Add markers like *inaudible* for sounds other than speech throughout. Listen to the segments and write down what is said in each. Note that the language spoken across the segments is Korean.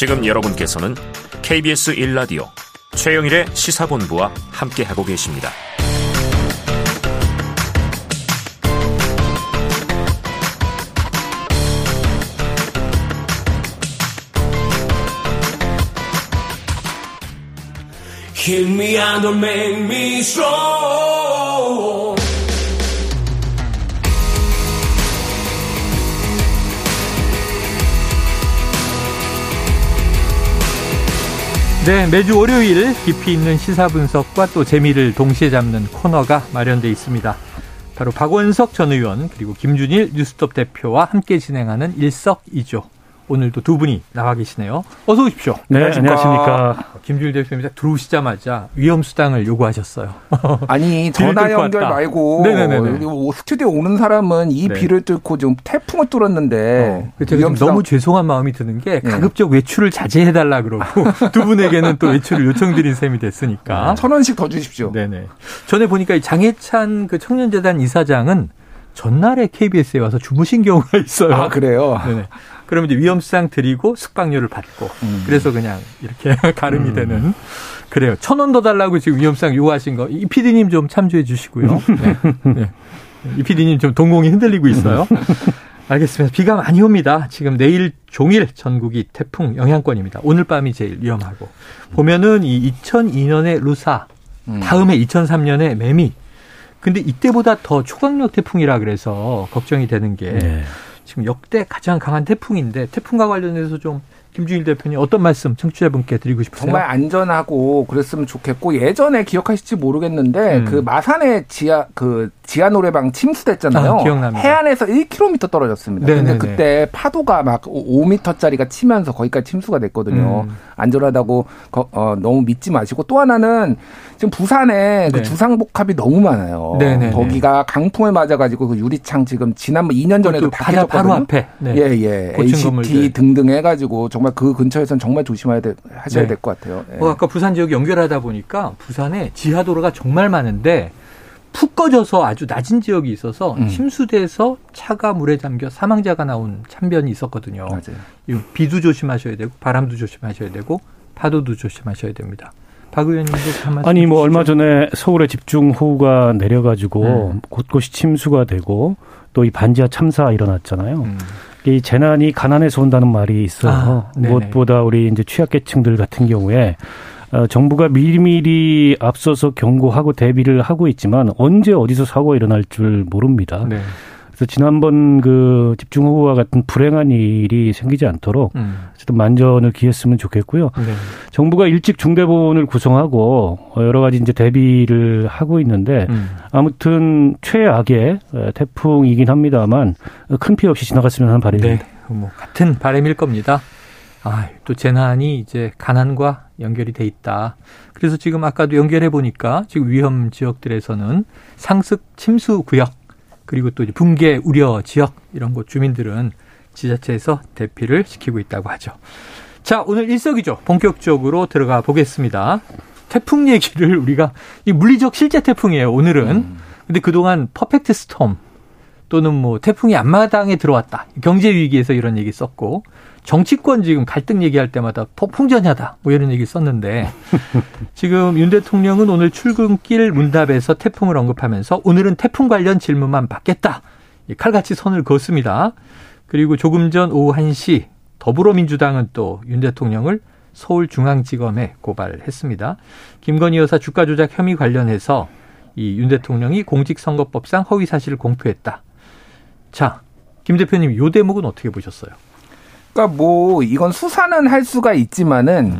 지금 여러분께서는 KBS 1라디오 최영일의 시사본부와 함께하고 계십니다. Hit me and make me strong. 네, 매주 월요일 깊이 있는 시사 분석과 또 재미를 동시에 잡는 코너가 마련돼 있습니다. 바로 박원석 전 의원 그리고 김준일 뉴스톱 대표와 함께 진행하는 일석이조. 오늘도 두 분이 나와 계시네요. 어서 오십시오. 네, 안녕하십니까. 김준일 대표님 딱 들어오시자마자 위험 수당을 요구하셨어요. *laughs* 아니 *laughs* 전화 연결 말고 네네네. 스튜디오 오는 사람은 이 네. 비를 뚫고 좀 태풍을 뚫었는데 어, 제가 너무 죄송한 마음이 드는 게 네. 가급적 외출을 자제해달라 그러고 *laughs* 두 분에게는 또 외출을 요청드린 셈이 됐으니까 천 원씩 더 주십시오. 네네. 전에 보니까 장해찬 그 청년재단 이사장은 전날에 KBS에 와서 주무신 경우가 있어요. 아 그래요? 네네. 그러면 이제 위험수당 드리고 숙박료를 받고 음. 그래서 그냥 이렇게 *laughs* 가름이 음. 되는 그래요. 천 원 더 달라고 지금 위험수당 요구하신 거 이 PD님 좀 참조해 주시고요. 네. *laughs* 네. 이 PD님 좀 동공이 흔들리고 있어요. 알겠습니다. 비가 많이 옵니다. 지금 내일 종일 전국이 태풍 영향권입니다. 오늘 밤이 제일 위험하고 보면은 이 2002년의 루사 음. 다음에 2003년에 매미 근데 이때보다 더 초강력 태풍이라 그래서 걱정이 되는 게 네. 지금 역대 가장 강한 태풍인데 태풍과 관련해서 좀 김주일 대표님 어떤 말씀 청취자분께 드리고 싶으세요? 정말 안전하고 그랬으면 좋겠고 예전에 기억하실지 모르겠는데 음. 그 마산의 지하 그 지하 노래방 침수됐잖아요. 아, 기억납니다. 해안에서 1km 떨어졌습니다. 네네네. 근데 그때 파도가 막 5m짜리가 치면서 거기까지 침수가 됐거든요. 음. 안전하다고 어, 너무 믿지 마시고 또 하나는 지금 부산에 그 네. 그 주상복합이 너무 많아요. 네네네. 거기가 강풍을 맞아가지고 그 유리창 지금 지난번 2년 전에도 다 바로, 바로 앞에 네. 예 예. HT 건물들. 등등 해가지고 정말 그 근처에서는 정말 조심해야 돼, 하셔야 네. 될것 같아요. 예. 어, 아까 부산 지역 연결하다 보니까 부산에 지하도로가 정말 많은데 푹 꺼져서 아주 낮은 지역이 있어서 음. 침수돼서 차가 물에 잠겨 사망자가 나온 참변이 있었거든요. 맞아요. 비도 조심하셔야 되고 바람도 조심하셔야 되고 파도도 조심하셔야 됩니다. 박 의원님도 아니 뭐 얼마 전에 서울에 집중호우가 내려가지고 음. 곳곳이 침수가 되고 또 이 반지하 참사 일어났잖아요. 음. 이 재난이 가난해서 온다는 말이 있어요. 아, 무엇보다 우리 이제 취약계층들 같은 경우에 어, 정부가 미리미리 앞서서 경고하고 대비를 하고 있지만 언제 어디서 사고가 일어날 줄 모릅니다. 네. 그래서 지난번 그 집중호우와 같은 불행한 일이 생기지 않도록 음. 어쨌든 만전을 기했으면 좋겠고요. 네. 정부가 일찍 중대본을 구성하고 여러 가지 이제 대비를 하고 있는데 음. 아무튼 최악의 태풍이긴 합니다만 큰 피해 없이 지나갔으면 하는 바람입니다. 네. 뭐 같은 바람일 겁니다. 아, 또 재난이 이제 가난과 연결이 돼 있다. 그래서 지금 아까도 연결해 보니까 지금 위험 지역들에서는 상습 침수 구역 그리고 또 붕괴 우려 지역 이런 곳 주민들은 지자체에서 대피를 시키고 있다고 하죠. 자, 오늘 일석이조 본격적으로 들어가 보겠습니다. 태풍 얘기를 *laughs* 우리가 이 물리적 실제 태풍이에요. 오늘은. 음. 근데 그동안 퍼펙트 스톰 또는 뭐 태풍이 앞마당에 들어왔다. 경제 위기에서 이런 얘기 썼고 정치권 지금 갈등 얘기할 때마다 폭풍전야다. 뭐 이런 얘기 썼는데 *laughs* 지금 윤 대통령은 오늘 출근길 문답에서 태풍을 언급하면서 오늘은 태풍 관련 질문만 받겠다. 칼같이 선을 그었습니다. 그리고 조금 전 오후 1시 더불어민주당은 또 윤 대통령을 서울중앙지검에 고발했습니다. 김건희 여사 주가 조작 혐의 관련해서 이 윤 대통령이 공직선거법상 허위 사실을 공표했다. 자, 김 대표님, 요 대목은 어떻게 보셨어요? 그러니까 뭐 이건 수사는 할 수가 있지만은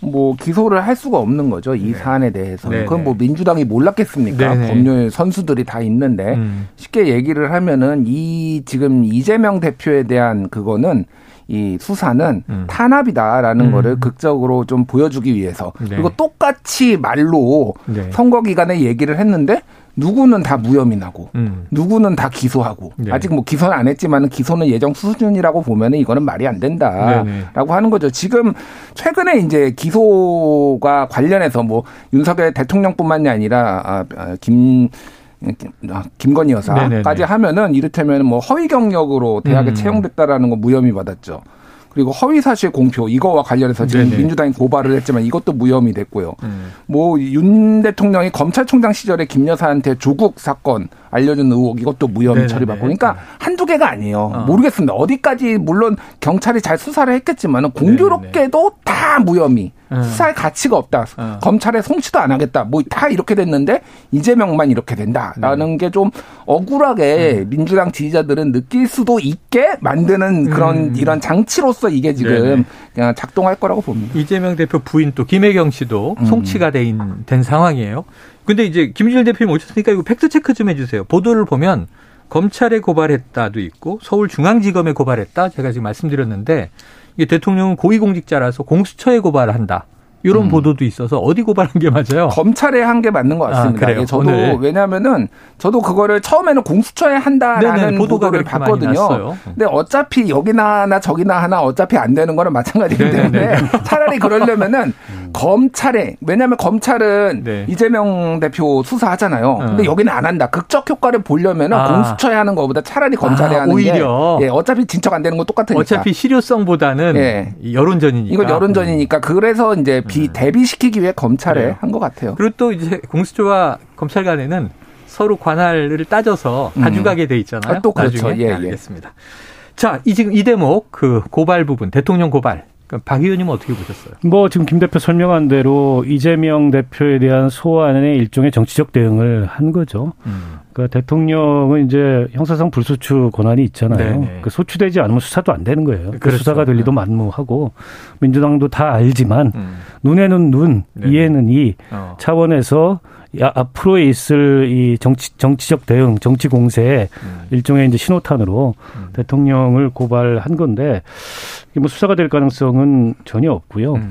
뭐 기소를 할 수가 없는 거죠 이 네. 사안에 대해서는 네네. 그건 뭐 민주당이 몰랐겠습니까 네네. 법률 선수들이 다 있는데 음. 쉽게 얘기를 하면은 이 지금 이재명 대표에 대한 그거는 이 수사는 음. 탄압이다라는 음. 거를 극적으로 좀 보여주기 위해서 네. 그리고 똑같이 말로 네. 선거 기간에 얘기를 했는데 누구는 다 무혐의 나고 음. 누구는 다 기소하고 네. 아직 뭐 기소는 안 했지만은 기소는 예정 수준이라고 보면은 이거는 말이 안 된다라고 네, 네. 하는 거죠. 지금 최근에 이제 기소가 관련해서 뭐 윤석열 대통령뿐만이 아니라 아, 아김 아, 김건희 여사까지 네네네. 하면은 이를테면 뭐 허위 경력으로 대학에 음. 채용됐다라는 거 무혐의 받았죠. 그리고 허위 사실 공표 이거와 관련해서 지금 네네. 민주당이 고발을 했지만 이것도 무혐의 됐고요. 음. 뭐윤 대통령이 검찰총장 시절에 김 여사한테 조국 사건 알려준 의혹 이것도 무혐의 처리받고 그러니까 한두 개가 아니에요. 어. 모르겠습니다. 어디까지 물론 경찰이 잘 수사를 했겠지만 공교롭게도 네네. 다 무혐의. 음. 수사할 가치가 없다. 음. 검찰에 송치도 안 하겠다. 뭐 다 이렇게 됐는데 이재명만 이렇게 된다라는 음. 게좀 억울하게 음. 민주당 지지자들은 느낄 수도 있게 만드는 그런 음. 이런 장치로서 이게 지금 그냥 작동할 거라고 봅니다. 이재명 대표 부인 또 김혜경 씨도 음. 송치가 된, 된 상황이에요. 근데 이제 김준일 대표님 오셨으니까 이거 팩트 체크 좀 해주세요. 보도를 보면 검찰에 고발했다도 있고 서울중앙지검에 고발했다 제가 지금 말씀드렸는데 이게 대통령은 고위공직자라서 공수처에 고발을 한다. 이런 음. 보도도 있어서 어디 고발한 게 맞아요? 검찰에 한 게 맞는 것 같습니다. 아, 그래요? 저도 오늘. 왜냐하면은 저도 그거를 처음에는 공수처에 한다라는 네네, 보도를 봤거든요. 근데 어차피 여기나 하나 저기나 하나 어차피 안 되는 거는 마찬가지기 때문에 차라리 그러려면은 음. 검찰에 왜냐하면 검찰은 네. 이재명 대표 수사하잖아요. 어. 근데 여기는 안 한다. 극적 효과를 보려면은 아. 공수처에 하는 것보다 차라리 검찰에 아, 하는 오히려. 게 예, 어차피 진척 안 되는 거 똑같으니까. 어차피 실효성보다는 예. 여론전이니까. 이건 여론전이니까 그래서 이제 비 음. 대비시키기 위해 검찰에 한 것 같아요. 그리고 또 이제 공수처와 검찰 간에는 서로 관할을 따져서 음. 가져가게 돼 있잖아요. 아, 또 그렇죠. 나중에. 예, 예. 알겠습니다. 자, 이 지금 이 대목 그 고발 부분 대통령 고발 그러니까 박 의원님은 어떻게 보셨어요? 뭐 지금 김 대표 설명한 대로 이재명 대표에 대한 소환의 일종의 정치적 대응을 한 거죠. 음. 그러니까 대통령은 이제 형사상 불소추 권한이 있잖아요. 그 소추되지 않으면 수사도 안 되는 거예요. 그 그렇죠. 수사가 될 리도 네. 만무하고 민주당도 다 알지만 음. 눈에는 눈, 네. 이에는 이 어. 차원에서 야, 앞으로에 있을 이 정치 정치적 대응, 정치 공세의 음. 일종의 이제 신호탄으로 음. 대통령을 고발한 건데 뭐 수사가 될 가능성은 전혀 없고요. 음.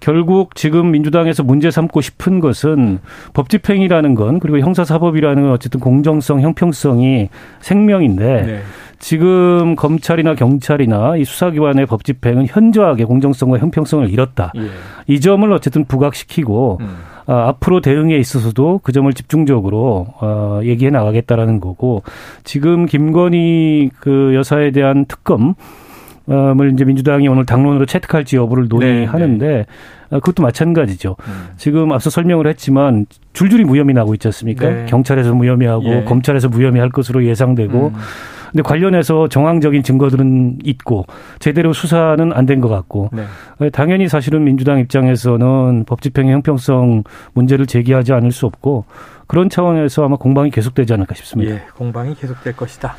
결국 지금 민주당에서 문제 삼고 싶은 것은 법 집행이라는 건 그리고 형사사법이라는 건 어쨌든 공정성, 형평성이 생명인데 네. 지금 검찰이나 경찰이나 이 수사기관의 법 집행은 현저하게 공정성과 형평성을 잃었다. 예. 이 점을 어쨌든 부각시키고 음. 아, 앞으로 대응에 있어서도 그 점을 집중적으로 어, 얘기해 나가겠다라는 거고 지금 김건희 그 여사에 대한 특검 을 이제 민주당이 오늘 당론으로 채택할지 여부를 논의하는데 네, 네. 어, 그것도 마찬가지죠. 음. 지금 앞서 설명을 했지만 줄줄이 무혐의 나고 있지 않습니까? 네. 경찰에서 무혐의하고 예. 검찰에서 무혐의할 것으로 예상되고 음. 근데 관련해서 정황적인 증거들은 있고 제대로 수사는 안 된 것 같고 네. 당연히 사실은 민주당 입장에서는 법 집행의 형평성 문제를 제기하지 않을 수 없고 그런 차원에서 아마 공방이 계속되지 않을까 싶습니다. 예, 공방이 계속될 것이다.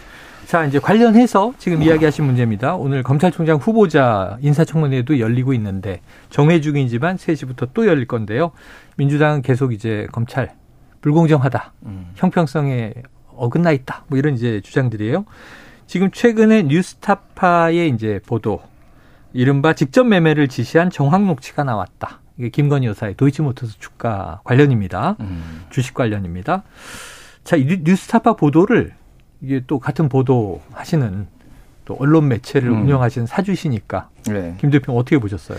자, 이제 관련해서 지금 이야기하신 문제입니다. 오늘 검찰총장 후보자 인사청문회도 열리고 있는데 정회 중이지만 3시부터 또 열릴 건데요. 민주당은 계속 이제 검찰 불공정하다. 음. 형평성에 어긋나 있다. 뭐 이런 이제 주장들이에요. 지금 최근에 뉴스타파의 이제 보도, 이른바 직접 매매를 지시한 정황록치가 나왔다. 이게 김건희 여사의 도이치모터스 주가 관련입니다. 음. 주식 관련입니다. 자, 이 뉴스타파 보도를 이게 또 같은 보도 하시는 또 언론 매체를 음. 운영하시는 사주시니까 네. 김 대표 어떻게 보셨어요?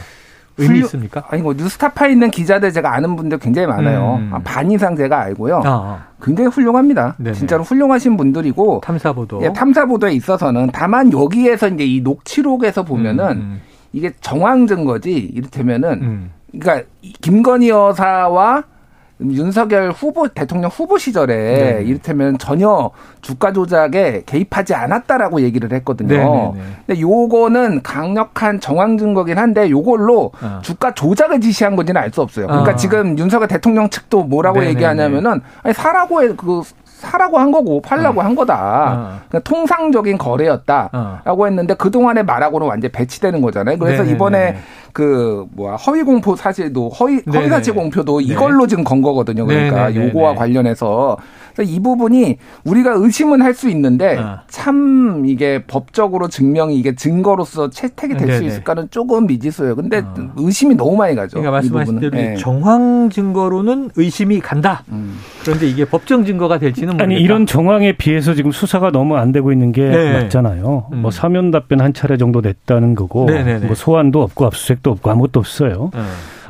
의미 있습니까? 아니 뭐 뉴스타파에 있는 기자들 제가 아는 분들 굉장히 많아요. 음. 반 이상 제가 알고요. 아, 아. 굉장히 훌륭합니다. 네네. 진짜로 훌륭하신 분들이고 탐사 보도. 예, 탐사 보도에 있어서는 다만 여기에서 이제 이 녹취록에서 보면은 음. 음. 이게 정황 증거지 이를테면은 음. 그러니까 김건희 여사와 윤석열 후보 대통령 후보 시절에 네. 이를테면 전혀 주가 조작에 개입하지 않았다라고 얘기를 했거든요. 네, 네, 네. 근데 요거는 강력한 정황 증거긴 한데 요걸로 어. 주가 조작을 지시한 건지는 알 수 없어요. 그러니까 어. 지금 윤석열 대통령 측도 뭐라고 네, 네, 얘기하냐면은 아니 사라고 해그 사라고 한 거고 팔라고 어. 한 거다. 어. 그러니까 통상적인 거래였다라고 어. 했는데 그 동안의 말하고는 완전 배치되는 거잖아요. 그래서 네네네. 이번에 그 뭐야 허위 공표 사실도 허위 허위 사실 공표도 네. 이걸로 지금 건 거거든요. 그러니까 네네네. 요거와 관련해서 이 부분이 우리가 의심은 할 수 있는데 아. 참 이게 법적으로 증명이 이게 증거로서 채택이 될 수 있을까는 조금 미지수예요. 근데 아. 의심이 너무 많이 가죠. 그러니까 말씀하신 대로 네. 정황 증거로는 의심이 간다. 음. 그런데 이게 법정 증거가 될지는 모르겠다. 아니 이런 정황에 비해서 지금 수사가 너무 안 되고 있는 게 네. 맞잖아요. 음. 뭐 사면 답변 한 차례 정도 됐다는 거고 네네네. 뭐 소환도 없고 압수수색도 없고 아무것도 없어요. 네.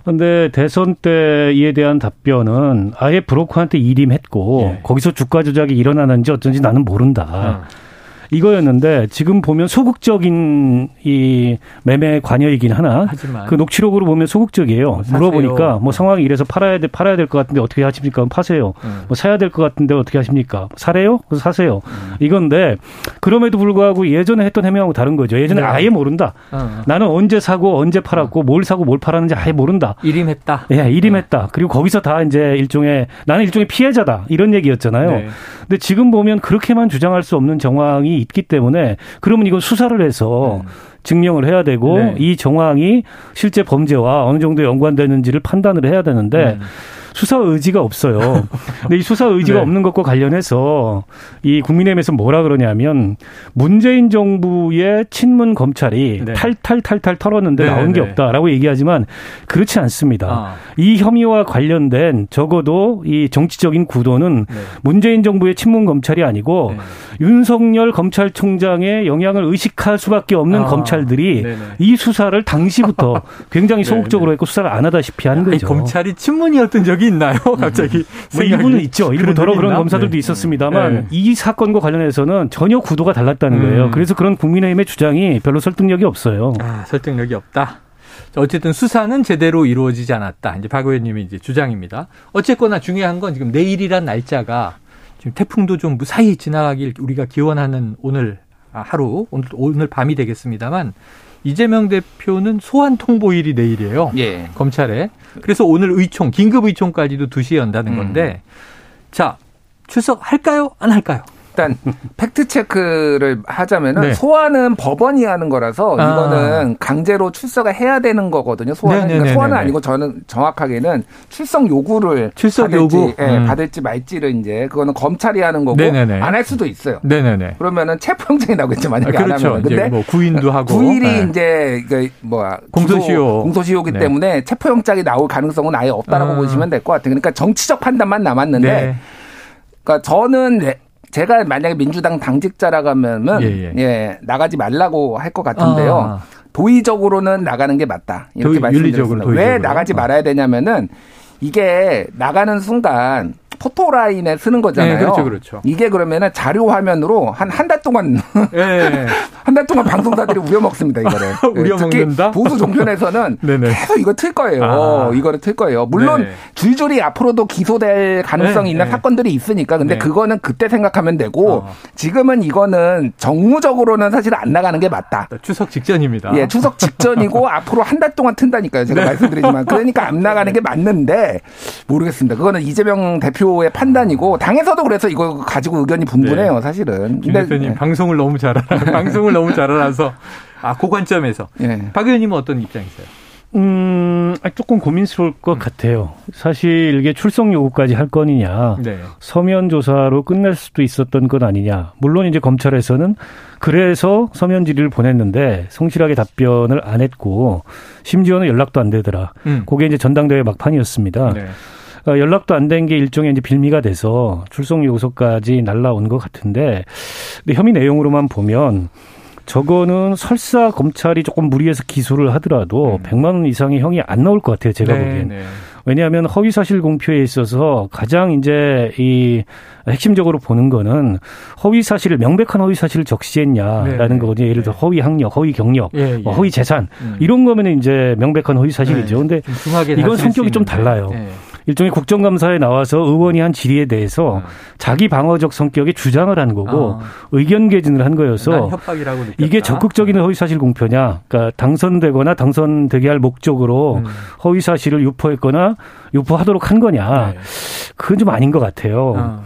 근데 대선 때 이에 대한 답변은 아예 브로커한테 일임했고 예. 거기서 주가 조작이 일어나는지 어쩐지 나는 모른다. 어. 이거였는데 지금 보면 소극적인 이 매매 관여이긴 하나 하지만. 그 녹취록으로 보면 소극적이에요. 뭐 물어보니까 뭐 상황이 이래서 팔아야 돼 팔아야 될 것 같은데 어떻게 하십니까? 파세요. 음. 뭐 사야 될 것 같은데 어떻게 하십니까? 사래요? 그래서 사세요. 음. 이건데 그럼에도 불구하고 예전에 했던 해명하고 다른 거죠. 예전에 네. 아예 모른다. 어. 나는 언제 사고 언제 팔았고 뭘 사고 뭘 팔았는지 아예 모른다. 일임했다. 예, 일임했다. 네. 그리고 거기서 다 이제 일종의 나는 일종의 피해자다 이런 얘기였잖아요. 네. 근데 지금 보면 그렇게만 주장할 수 없는 정황이 있기 때문에 그러면 이건 수사를 해서 네. 증명을 해야 되고 네. 이 정황이 실제 범죄와 어느 정도 연관되는지를 판단을 해야 되는데 음. 수사 의지가 없어요. 근데 이 수사 의지가 네. 없는 것과 관련해서 이 국민의힘에서 뭐라 그러냐면 문재인 정부의 친문 검찰이 네. 탈탈탈탈 털었는데 네, 나온 게 네. 없다라고 얘기하지만 그렇지 않습니다. 아. 이 혐의와 관련된 적어도 이 정치적인 구도는 네. 문재인 정부의 친문 검찰이 아니고 네. 윤석열 검찰총장의 영향을 의식할 수밖에 없는 아. 검찰들이 이 수사를 당시부터 *laughs* 굉장히 소극적으로 했고 수사를 안 하다시피 한 거죠. 검찰이 친문이었던 적이 있나요? *laughs* 갑자기 뭐 일부는 있죠. 일부 더러 그런 검사들도 네. 있었습니다만 네. 이 사건과 관련해서는 전혀 구도가 달랐다는 거예요. 음. 그래서 그런 국민의힘의 주장이 별로 설득력이 없어요. 아, 설득력이 없다. 어쨌든 수사는 제대로 이루어지지 않았다. 이제 박 의원님의 이제 주장입니다. 어쨌거나 중요한 건 지금 내일이란 날짜가 지금 태풍도 좀 무사히 지나가길 우리가 기원하는 오늘 하루 오늘 오늘 밤이 되겠습니다만 이재명 대표는 소환 통보일이 내일이에요. 예. 검찰에. 그래서 오늘 의총, 긴급 의총까지도 2시에 연다는 음. 건데 음. 자, 출석할까요? 안 할까요? 일단 팩트 체크를 하자면은 네. 소환은 법원이 하는 거라서 아. 이거는 강제로 출석을 해야 되는 거거든요. 소환은 네, 네, 그러니까 소환은 아니고 저는 정확하게는 출석 요구를 출석 받을지, 요구 예, 음. 받을지 말지를 이제 그거는 검찰이 하는 거고 안 할 수도 있어요. 네네네. 그러면은 체포영장이 나오겠죠 만약에 아, 그렇죠. 안 하면. 근데 뭐 구인도 하고 9일이 네. 이제 그 뭐야 공소시효 공소시효기 네. 때문에 체포영장이 나올 가능성은 아예 없다라고 아. 보시면 될 것 같아요. 그러니까 정치적 판단만 남았는데. 네. 그러니까 저는 제가 만약에 민주당 당직자라고 하면은 예, 예. 예 나가지 말라고 할 것 같은데요. 아. 도의적으로는 나가는 게 맞다. 이렇게 말씀드렸습니다. 왜 나가지 말아야 되냐면은 이게 나가는 순간 포토 라인에 쓰는 거잖아요. 네, 그렇죠, 그렇죠. 이게 그러면은 자료 화면으로 한 한 달 동안 *laughs* 네. 한달 동안 방송사들이 우려 먹습니다 이거를. *laughs* 우려먹는다. 보수 종편에서는 *laughs* 계속 이거 틀 거예요. 아. 이거를 틀 거예요. 물론 네. 줄줄이 앞으로도 기소될 가능성이 네, 있는 네. 사건들이 있으니까 근데 네. 그거는 그때 생각하면 되고 어. 지금은 이거는 정무적으로는 사실 안 나가는 게 맞다. 추석 직전입니다. 예, 추석 직전이고 앞으로 한 달 동안 튼다니까요. 제가 말씀드리지만 그러니까 안 나가는 게 맞는데 모르겠습니다. 그거는 이재명 대표 대표의 판단이고 당에서도 그래서 이거 가지고 의견이 분분해요, 네. 사실은. 김 대표님 네. 방송을 너무 잘 알아. *laughs* 방송을 너무 잘 알아서 아, 그 관점에서 네. 박 의원님은 어떤 입장이세요? 음, 조금 고민스러울 것 음. 같아요. 사실 이게 출석 요구까지 할 건이냐, 네. 서면 조사로 끝낼 수도 있었던 것 아니냐. 물론 이제 검찰에서는 그래서 서면 질의를 보냈는데 성실하게 답변을 안 했고 심지어는 연락도 안 되더라. 음. 그게 이제 전당대회 막판이었습니다. 네. 어, 연락도 안 된 게 일종의 이제 빌미가 돼서 출석 요소까지 날라온 것 같은데 근데 혐의 내용으로만 보면 저거는 설사 검찰이 조금 무리해서 기소를 하더라도 음. 100만 원 이상의 형이 안 나올 것 같아요. 제가 네, 보기엔. 네. 왜냐하면 허위 사실 공표에 있어서 가장 이제 이 핵심적으로 보는 거는 허위 사실을 명백한 허위 사실을 적시했냐라는 네, 네. 거거든요. 예를 들어 네. 허위 학력, 허위 경력, 예, 뭐 예. 허위 재산 음. 이런 거면 이제 명백한 허위 사실이죠. 네. 근데 이건 성격이 좀 달라요. 네. 일종의 국정감사에 나와서 의원이 한 질의에 대해서 음. 자기 방어적 성격의 주장을 한 거고 어. 의견 개진을 한 거여서 이게 적극적인 허위사실 공표냐, 그러니까 당선되거나 당선되게 할 목적으로 음. 허위사실을 유포했거나 유포하도록 한 거냐, 네. 그건 좀 아닌 것 같아요. 어.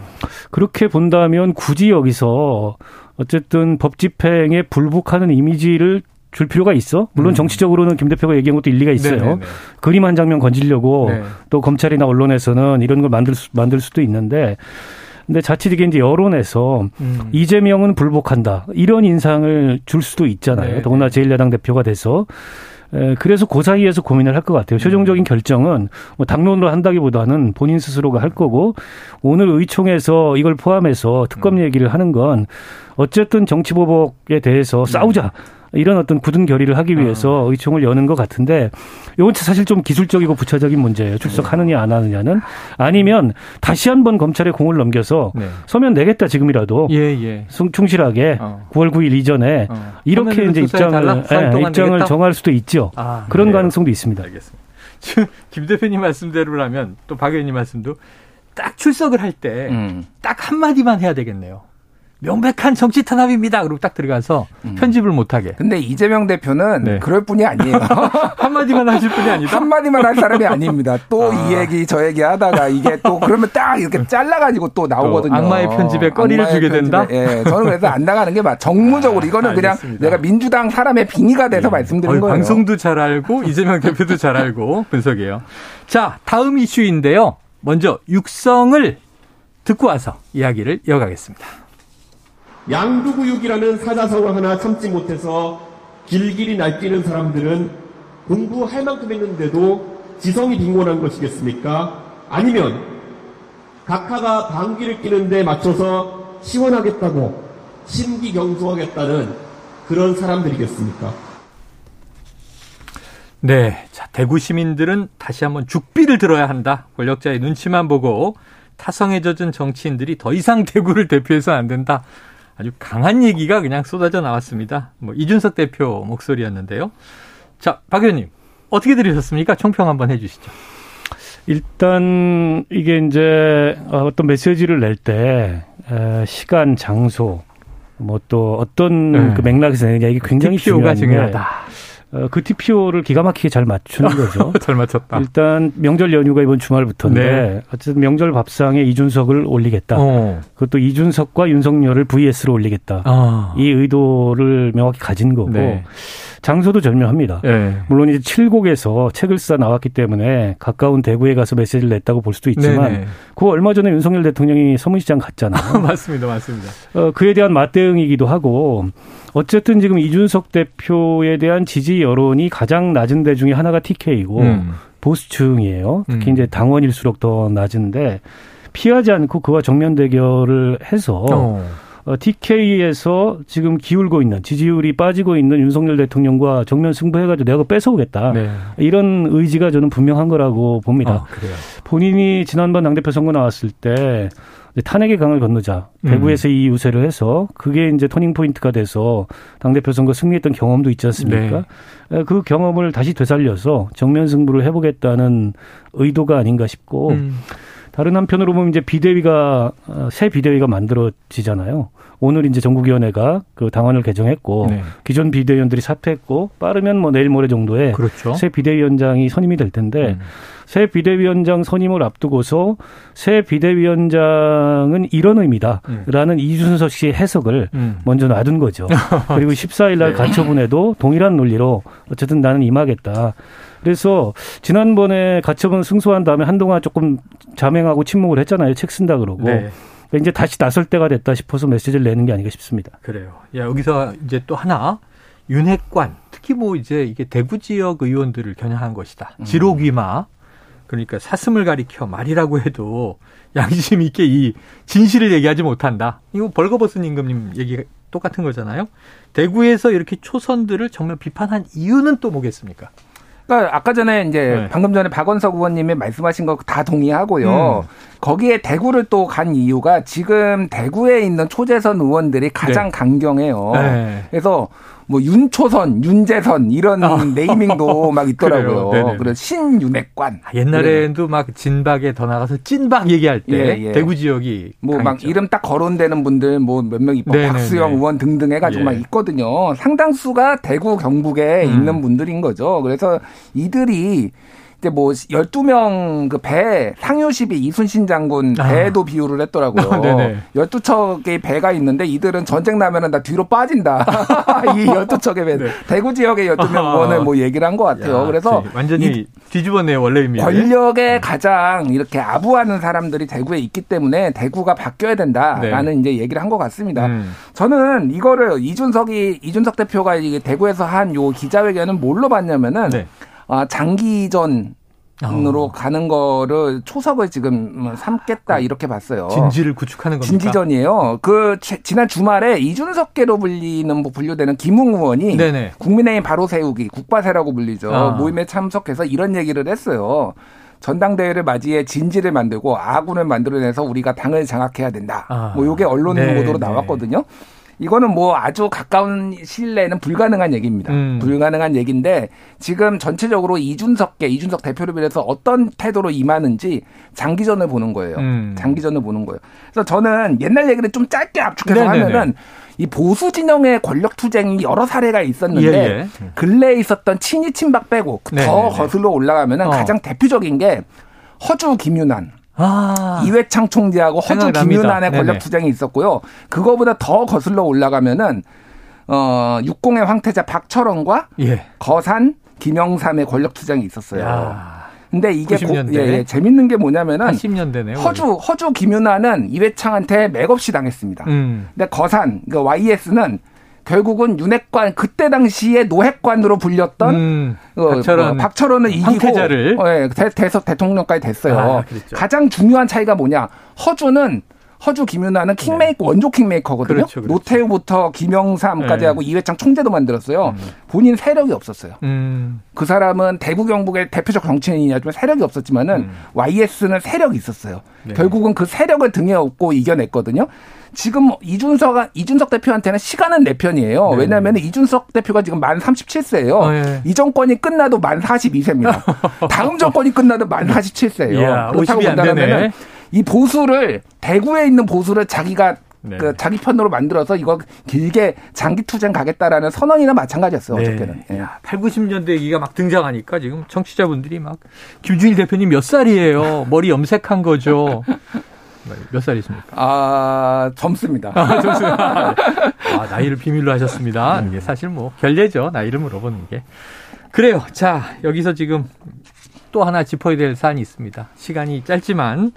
그렇게 본다면 굳이 여기서 어쨌든 법 집행에 불복하는 이미지를 줄 필요가 있어? 물론 음. 정치적으로는 김 대표가 얘기한 것도 일리가 있어요. 네네네. 그림 한 장면 건지려고 네. 또 검찰이나 언론에서는 이런 걸 만들 수, 만들 수도 있는데 근데 자칫 이게 이제 여론에서 음. 이재명은 불복한다 이런 인상을 줄 수도 있잖아요. 네 더구나 제1야당 대표가 돼서 그래서 그 사이에서 고민을 할 것 같아요. 최종적인 결정은 뭐 당론으로 한다기보다는 본인 스스로가 할 거고 오늘 의총에서 이걸 포함해서 특검 음. 얘기를 하는 건 어쨌든 정치보복에 대해서 싸우자. 이런 어떤 굳은 결의를 하기 위해서 어. 의총을 여는 것 같은데 이건 사실 좀 기술적이고 부차적인 문제예요. 출석하느냐 안 하느냐는 아니면 다시 한번 검찰에 공을 넘겨서 네. 서면 내겠다 지금이라도 예, 예. 충실하게 어. 9월 9일 이전에 어. 이렇게 이제 입장을 예, 입장을 정할 수도 있죠. 아, 그런 그래요. 가능성도 있습니다. 알겠습니다. *laughs* 지금 김 대표님 말씀대로라면 또 박 의원님 말씀도 딱 출석을 할 때딱 음. 한마디만 해야 되겠네요. 명백한 정치 탄압입니다. 그리고 딱 들어가서 음. 편집을 못하게. 근데 이재명 대표는 네. 그럴 뿐이 아니에요. *laughs* 한마디만 하실 분이 아니다. 한마디만 할 사람이 아닙니다. 또이 아. 얘기 저 얘기 하다가 이게 또 그러면 딱 이렇게 잘라가지고 또 나오거든요. 또 악마의 편집에 꺼리를 주게 편집에, 된다. 예, 저는 그래서 안 나가는 게 맞. 정무적으로 이거는 아, 그냥 내가 민주당 사람의 빙의가 돼서 네. 말씀드린 거예요. 방송도 잘 알고 이재명 대표도 잘 알고 분석이에요. 자, 다음 이슈인데요. 먼저 육성을 듣고 와서 이야기를 이어가겠습니다. 양두구육이라는 사자성어 하나 참지 못해서 길길이 날뛰는 사람들은 공부할 만큼 했는데도 지성이 빈곤한 것이겠습니까? 아니면 각하가 방귀를 끼는데 맞춰서 시원하겠다고 심기경수하겠다는 그런 사람들이겠습니까? 네. 자, 대구 시민들은 다시 한번 죽비를 들어야 한다. 권력자의 눈치만 보고 타성에 젖은 정치인들이 더 이상 대구를 대표해서 안 된다. 아주 강한 얘기가 그냥 쏟아져 나왔습니다. 뭐 이준석 대표 목소리였는데요. 자, 박 의원님 어떻게 들으셨습니까? 총평 한번 해주시죠. 일단 이게 이제 어떤 메시지를 낼 때 시간, 장소, 뭐 또 어떤 네. 그 맥락에서 내느냐 이게 굉장히 중요하다. 어, 그 TPO를 기가 막히게 잘 맞추는 거죠. *laughs* 잘 맞췄다. 일단 명절 연휴가 이번 주말부터인데 네. 어쨌든 명절 밥상에 이준석을 올리겠다. 어. 그것도 이준석과 윤석열을 VS로 올리겠다. 아. 이 의도를 명확히 가진 거고 네. 장소도 절묘합니다. 네. 물론 이제 칠곡에서 책을 써 나왔기 때문에 가까운 대구에 가서 메시지를 냈다고 볼 수도 있지만. 그 얼마 전에 윤석열 대통령이 서문시장 갔잖아요. *laughs* 맞습니다, 맞습니다. 어, 그에 대한 맞대응이기도 하고 어쨌든 지금 이준석 대표에 대한 지지 여론이 가장 낮은 데 중에 하나가 TK이고 음. 보수층이에요. 특히 음. 이제 당원일수록 더 낮은데 피하지 않고 그와 정면 대결을 해서 어. 어, TK에서 지금 기울고 있는 지지율이 빠지고 있는 윤석열 대통령과 정면 승부해가지고 내가 뺏어오겠다. 네. 이런 의지가 저는 분명한 거라고 봅니다. 아, 본인이 지난번 당대표 선거 나왔을 때 탄핵의 강을 건너자 대구에서 음. 이 유세를 해서 그게 이제 터닝 포인트가 돼서 당 대표 선거 승리했던 경험도 있지 않습니까? 네. 그 경험을 다시 되살려서 정면 승부를 해보겠다는 의도가 아닌가 싶고 음. 다른 한편으로 보면 이제 비대위가 어, 새 비대위가 만들어지잖아요. 오늘 이제 전국위원회가 그 당헌을 개정했고 네. 기존 비대위원들이 사퇴했고 빠르면 뭐 내일 모레 정도에 그렇죠. 새 비대위원장이 선임이 될 텐데 음. 새 비대위원장 선임을 앞두고서 새 비대위원장은 이런 의미다라는 음. 이준석 씨의 해석을 음. 먼저 놔둔 거죠. *laughs* 그리고 14일 날 네. 가처분에도 동일한 논리로 어쨌든 나는 임하겠다. 그래서 지난번에 가처분 승소한 다음에 한동안 조금 자맹하고 침묵을 했잖아요. 책 쓴다 그러고. 네. 그러니까 이제 다시 나설 때가 됐다 싶어서 메시지를 내는 게 아닌가 싶습니다. 그래요. 야, 여기서 이제 또 하나 윤핵관 특히 뭐 이제 이게 대구 지역 의원들을 겨냥한 것이다. 음. 지로귀마 그러니까 사슴을 가리켜 말이라고 해도 양심 있게 이 진실을 얘기하지 못한다. 이거 벌거벗은 임금님 얘기 똑같은 거잖아요. 대구에서 이렇게 초선들을 정말 비판한 이유는 또 뭐겠습니까? 그러니까 아까 전에 이제 네. 방금 전에 박원석 의원님이 말씀하신 거 다 동의하고요. 음. 거기에 대구를 또 간 이유가 지금 대구에 있는 초재선 의원들이 가장 네. 강경해요. 네. 그래서 뭐 윤초선, 윤재선 이런 어. 네이밍도 막 있더라고요. 그래서 신윤핵관. 아, 옛날에도 막 진박에 더 나가서 찐박 얘기할 때 예, 예. 대구 지역이 뭐 막 이름 딱 거론되는 분들 뭐 몇 명 있고 박수영 의원 등등 해가지고 예. 막 있거든요. 상당수가 대구 경북에 음. 있는 분들인 거죠. 그래서 이들이 이제 뭐 12명 그 배 상유십이 이순신 장군 아. 배도 아. 비유를 했더라고요. 아, 12척의 배가 있는데 이들은 전쟁 나면은 다 뒤로 빠진다. *laughs* 이 12척의 배. 네. 대구 지역의 12명 아. 뭐 얘기를 한 것 같아요. 야, 그래서 완전히 뒤집어내요, 원래 의미. 권력에 음. 가장 이렇게 아부하는 사람들이 대구에 있기 때문에 대구가 바뀌어야 된다라는 네. 이제 얘기를 한 것 같습니다. 음. 저는 이거를 이준석이 이준석 대표가 이게 대구에서 한 요 기자회견은 뭘로 봤냐면은 네. 아, 장기전 으로 어. 가는 거를 초석을 지금 삼겠다 그 이렇게 봤어요. 진지를 구축하는 겁니까? 진지전이에요. 그 지난 주말에 이준석계로 불리는 뭐 분류되는 김웅 의원이 네네. 국민의힘 바로 세우기 국바세라고 불리죠. 아. 모임에 참석해서 이런 얘기를 했어요. 전당대회를 맞이해 진지를 만들고 아군을 만들어내서 우리가 당을 장악해야 된다. 아. 뭐 요게 언론 네, 보도로 네. 나왔거든요. 이거는 뭐 아주 가까운 시일 내에는 불가능한 얘기입니다. 음. 불가능한 얘기인데 지금 전체적으로 이준석계 이준석 대표를 비해서 어떤 태도로 임하는지 장기전을 보는 거예요. 음. 장기전을 보는 거예요. 그래서 저는 옛날 얘기를 좀 짧게 압축해서 네네네. 하면은 이 보수 진영의 권력 투쟁이 여러 사례가 있었는데 예, 예. 근래에 있었던 친이 친박 빼고 네네네. 더 거슬러 올라가면은 어. 가장 대표적인 게 허주 김윤환 아. 이회창 총재하고 허주 김윤환의 권력 투쟁이 있었고요. 그거보다 더 거슬러 올라가면은 어 60의 황태자 박철원과 예. 거산 김영삼의 권력 투쟁이 있었어요. 야. 근데 이게 고, 예, 예, 재밌는 게 뭐냐면은 80년대네요. 허주 허주 김윤환은 이회창한테 맥없이 당했습니다. 음. 근데 거산 그 YS는 결국은 윤핵관 그때 당시에 노핵관으로 불렸던 음, 어, 박철원, 어, 박철원을 이기고 황태자를 어, 예, 대, 대석 대통령까지 됐어요. 아, 가장 중요한 차이가 뭐냐? 허주는 허주 김윤아는 킹메이커 네. 원조 킹메이커거든요. 그렇죠, 그렇죠. 노태우부터 김영삼까지 네. 하고 이회창 총재도 만들었어요. 음. 본인 세력이 없었어요. 음. 그 사람은 대구 경북의 대표적 정치인이냐지만 세력이 없었지만은 음. YS는 세력이 있었어요. 네. 결국은 그 세력을 등에 업고 이겨냈거든요. 지금 이준석 이준석 대표한테는 시간은 내 편이에요. 네. 왜냐하면 이준석 대표가 지금 만 37세예요. 어, 네. 이 정권이 끝나도 만 42세입니다. *laughs* 다음 정권이 끝나도 만 47세예요. 이야, 그렇다고 본다면 이 보수를 대구에 있는 보수를 자기가 네. 그 자기 편으로 만들어서 이거 길게 장기 투쟁 가겠다라는 선언이나 마찬가지였어요. 네. 어저께는. 예. 8, 90년대 얘기가 막 등장하니까 지금 청취자분들이 막 김준일 대표님 몇 살이에요? 머리 염색한 거죠. *laughs* 몇 살이십니까? 아, 젊습니다. 아, 젊습니다. 아, 나이를 비밀로 하셨습니다. 이게 사실 뭐 결례죠. 나이를 물어보는 게. 그래요. 자, 여기서 지금 또 하나 짚어야 될 사안이 있습니다. 시간이 짧지만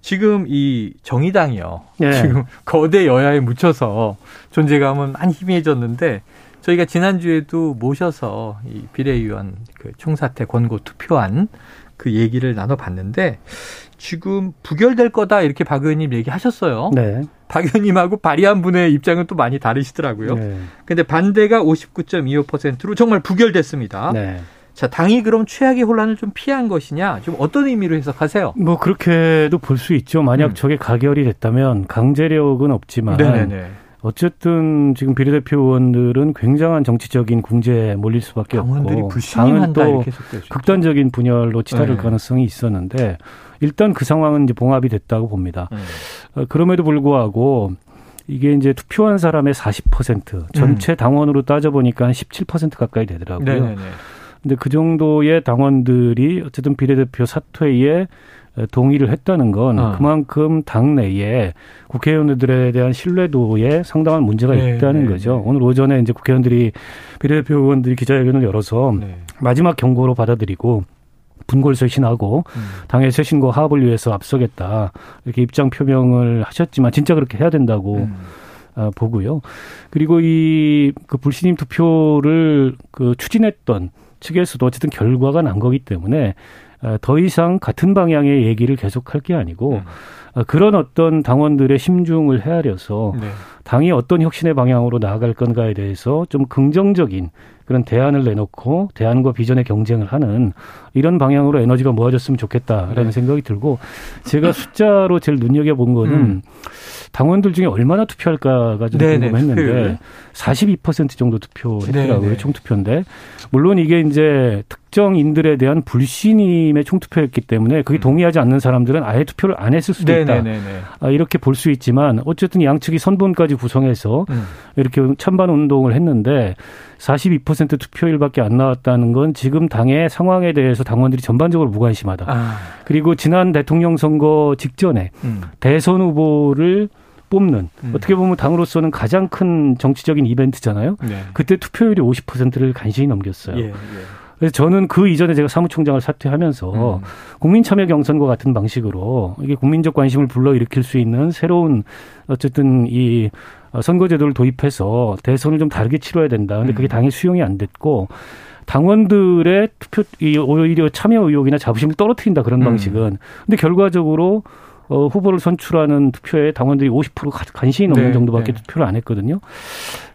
지금 이 정의당이요. 네. 지금 거대 여야에 묻혀서 존재감은 많이 희미해졌는데 저희가 지난주에도 모셔서 이 비례의원 그 총사퇴 권고 투표한 그 얘기를 나눠봤는데 지금 부결될 거다 이렇게 박 의원님 얘기하셨어요. 네. 박 의원님하고 발의한 분의 입장은 또 많이 다르시더라고요. 네. 근데 반대가 59.25%로 정말 부결됐습니다. 네. 자, 당이 그럼 최악의 혼란을 좀 피한 것이냐? 좀 어떤 의미로 해석하세요? 뭐 그렇게도 볼 수 있죠. 만약 음. 저게 가결이 됐다면 강제력은 없지만 네네네. 어쨌든 지금 비례대표 의원들은 굉장한 정치적인 궁지에 몰릴 수밖에 없고 당은 또 극단적인 분열로 치달을 네. 가능성이 있었는데 일단 그 상황은 이제 봉합이 됐다고 봅니다. 네. 어, 그럼에도 불구하고 이게 이제 투표한 사람의 40% 전체 음. 당원으로 따져 보니까 한 17% 가까이 되더라고요. 네네네. 근데 그 정도의 당원들이 어쨌든 비례대표 사퇴에 동의를 했다는 건 어. 그만큼 당내에 국회의원들에 대한 신뢰도에 상당한 문제가 네, 있다는 네, 거죠. 네. 오늘 오전에 이제 국회의원들이 비례대표 의원들이 기자회견을 열어서 네. 마지막 경고로 받아들이고 분골쇄신하고 음. 당의 쇄신과 화합을 위해서 앞서겠다 이렇게 입장 표명을 하셨지만 진짜 그렇게 해야 된다고 음. 어, 보고요. 그리고 이 그 불신임 투표를 그 추진했던 측에서도 어쨌든 결과가 난 거기 때문에 어, 더 이상 같은 방향의 얘기를 계속할 게 아니고 음. 어, 그런 어떤 당원들의 심중을 헤아려서 네. 당이 어떤 혁신의 방향으로 나아갈 건가에 대해서 좀 긍정적인 그런 대안을 내놓고 대안과 비전의 경쟁을 하는 이런 방향으로 에너지가 모아졌으면 좋겠다라는 네. 생각이 들고 제가 *laughs* 숫자로 제일 눈여겨 본 거는 음. 당원들 중에 얼마나 투표할까가 좀 네네, 궁금했는데 투표율. 42% 정도 투표했더라고요. 총투표인데 물론 이게 이제 특 정인들에 대한 불신임의 총투표였기 때문에 그게 음. 동의하지 않는 사람들은 아예 투표를 안 했을 수도. 있다. 아, 이렇게 볼 수 있지만 어쨌든 양측이 선본까지 구성해서 음. 이렇게 찬반 운동을 했는데 42% 투표율밖에 안 나왔다는 건 지금 당의 상황에 대해서 당원들이 전반적으로 무관심하다. 아. 그리고 지난 대통령 선거 직전에 음. 대선 후보를 뽑는 음. 어떻게 보면 당으로서는 가장 큰 정치적인 이벤트잖아요. 네. 그때 투표율이 50%를 간신히 넘겼어요. 예, 예. 그래서 저는 그 이전에 제가 사무총장을 사퇴하면서 음. 국민 참여 경선과 같은 방식으로 이게 국민적 관심을 불러일으킬 수 있는 새로운 어쨌든 이 선거제도를 도입해서 대선을 좀 다르게 치러야 된다. 근데 그게 음. 당의 수용이 안 됐고 당원들의 투표 오히려 참여 의욕이나 자부심을 떨어뜨린다 그런 음. 방식은. 근데 결과적으로 어, 후보를 선출하는 투표에 당원들이 50% 간신히 넘는 네, 정도밖에 네. 투표를 안 했거든요.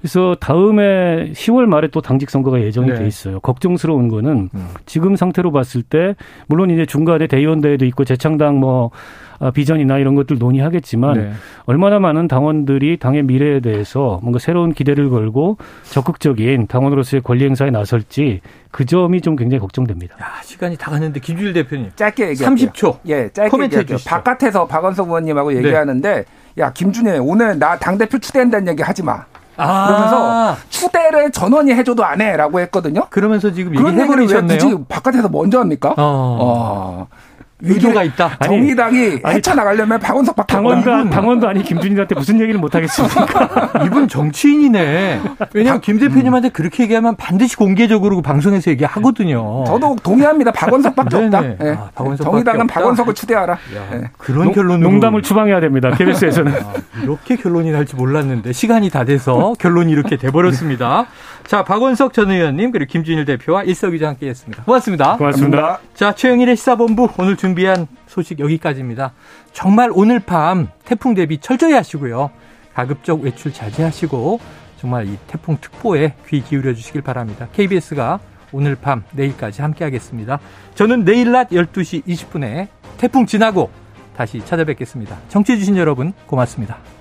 그래서 다음에 10월 말에 또 당직 선거가 예정이 네. 돼 있어요. 걱정스러운 거는 음. 지금 상태로 봤을 때 물론 이제 중간에 대의원 대회도 있고 재창당 뭐 아, 비전이나 이런 것들 논의하겠지만 네. 얼마나 많은 당원들이 당의 미래에 대해서 뭔가 새로운 기대를 걸고 적극적인 당원으로서의 권리 행사에 나설지 그 점이 좀 굉장히 걱정됩니다. 야, 시간이 다 갔는데 김준일 대표님 짧게 얘기할게요. 30초. 예, 짧게 코멘트 얘기할게요. 바깥에서 박원석 의원님하고 네. 얘기하는데 야, 김준일 오늘 나 당 대표 추대한다는 얘기 하지 마. 아. 그러면서 추대를 전원이 해줘도 안 해라고 했거든요. 그러면서 지금 얘기해버리셨네요. 굳이 바깥에서 먼저 합니까? 어. 어. 의도가 있다. 정의당이 헤쳐나가려면 박원석 밖에 당원도, 당원도 아니 김준일한테 무슨 얘기를 못 하겠습니까? *laughs* 이분 정치인이네. 왜냐하면 김 대표님한테 그렇게 얘기하면 반드시 공개적으로 방송에서 얘기하거든요. 저도 동의합니다. 박원석밖에 없다. 네. 아, 박원석 정의당은 박원석을 추대하라. 네. 그런 결론으로 농담을 추방해야 됩니다. KBS에서는. 아, 이렇게 결론이 날지 몰랐는데 시간이 다 돼서 결론이 이렇게 돼버렸습니다. *laughs* 자, 박원석 전 의원님 그리고 김준일 대표와 일석이조 함께했습니다. 고맙습니다. 고맙습니다. 자, 최영일의 시사본부 오늘 준비한 소식 여기까지입니다. 정말 오늘 밤 태풍 대비 철저히 하시고요. 가급적 외출 자제하시고 정말 이 태풍 특보에 귀 기울여 주시길 바랍니다. KBS가 오늘 밤 내일까지 함께하겠습니다. 저는 내일 낮 12시 20분에 태풍 지나고 다시 찾아뵙겠습니다. 정치해 주신 여러분 고맙습니다.